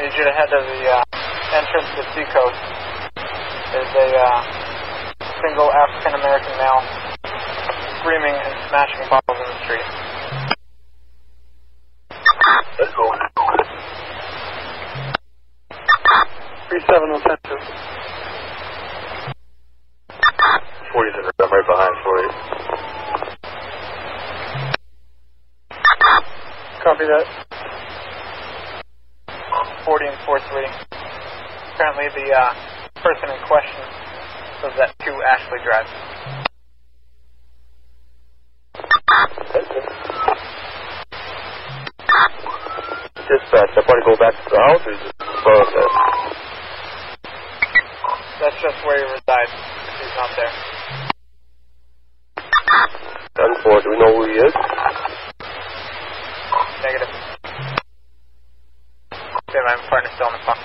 need you to head to the uh, entrance to Seacoast. There's a uh, single African American male screaming and smashing bottles in the street. Let's go. Three seven one ten two. 40 center, I'm right behind for you. Copy that. 40 and 43. Apparently the uh, person in question was at 2 Ashley Drive. Dispatch, I want to go back to the house or just process? That's just where he resides. He's not there. Done for, do we know who he is? Negative. Okay, my partner's still on the phone.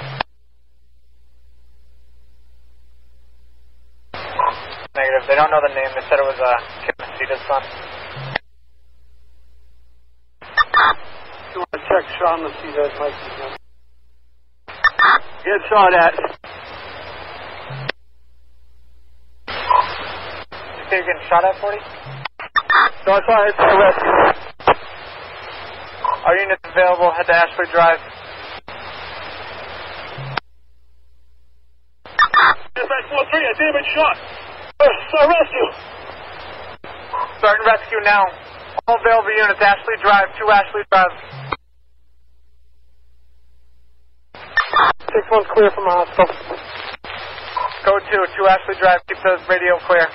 Negative. They don't know the name. They said it was uh, Kim Masita's son. You want to check Sean Masita's license number? Get shot at. You say you're getting shot at, 40? No, Shot fired. Arrest. Are units available? Head to Ashley Drive. Dispatch 4-3, I see him shot. Arrest you. Starting rescue now. All available units, Ashley Drive, 2 Ashley Drive. Six one's clear from the hospital. Go to 2 Ashley Drive, keep the radio clear.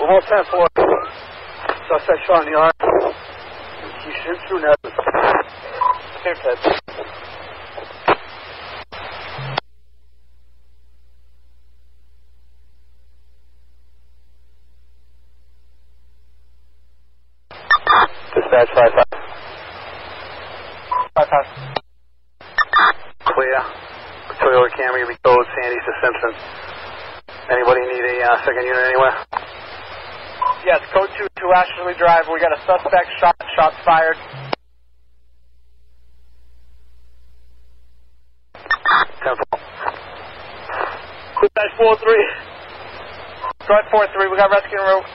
We're all 10 4. Suspect shot in the arm. He shoots through net. Safe head. Dispatch 5-5. 5 5. Clear. Toyota Camry, we code Sandy to Simpson. Anybody need a uh, second unit anywhere? Yes, code 2, 2 Ashley Drive. We got a suspect shot, shots fired. 10 4. Dispatch 4 3. Go ahead, 4 3. We got rescue en route.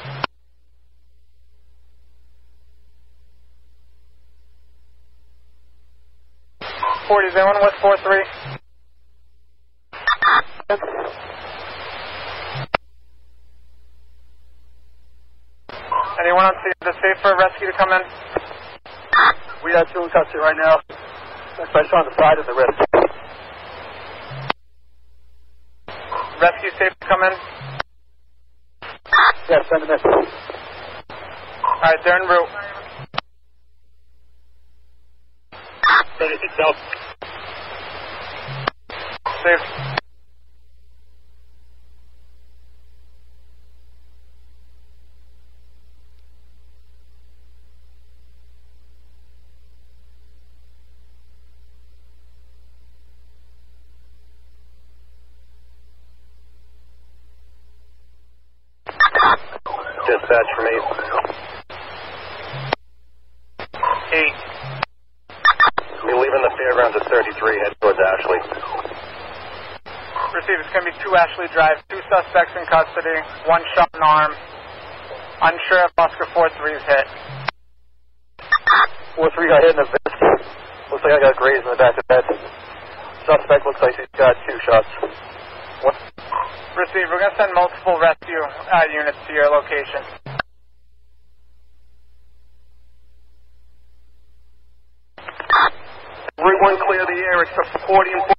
Forty, is anyone with four three? Anyone on scene? Is it safe for a rescue to come in? We got two in custody right now. Suspect on the side and the wrist. Rescue safe to come in? Yeah, send them in. Alright, they're en route. Ready to south. Safe. Dispatch from 8. Eight. We're leaving the fairgrounds at 33, head towards Ashley. Receive, it's going to be 2 Ashley Drive. Two suspects in custody. One shot in arm. Unsure if Oscar 4-3 is hit. 4 3 got hit in the vest. Looks like I got grazed in the back of the head. Suspect looks like he's got two shots. One. Receive, we're going to send multiple rescue uh, units to your location. 1 clear the air except for 40 and 43.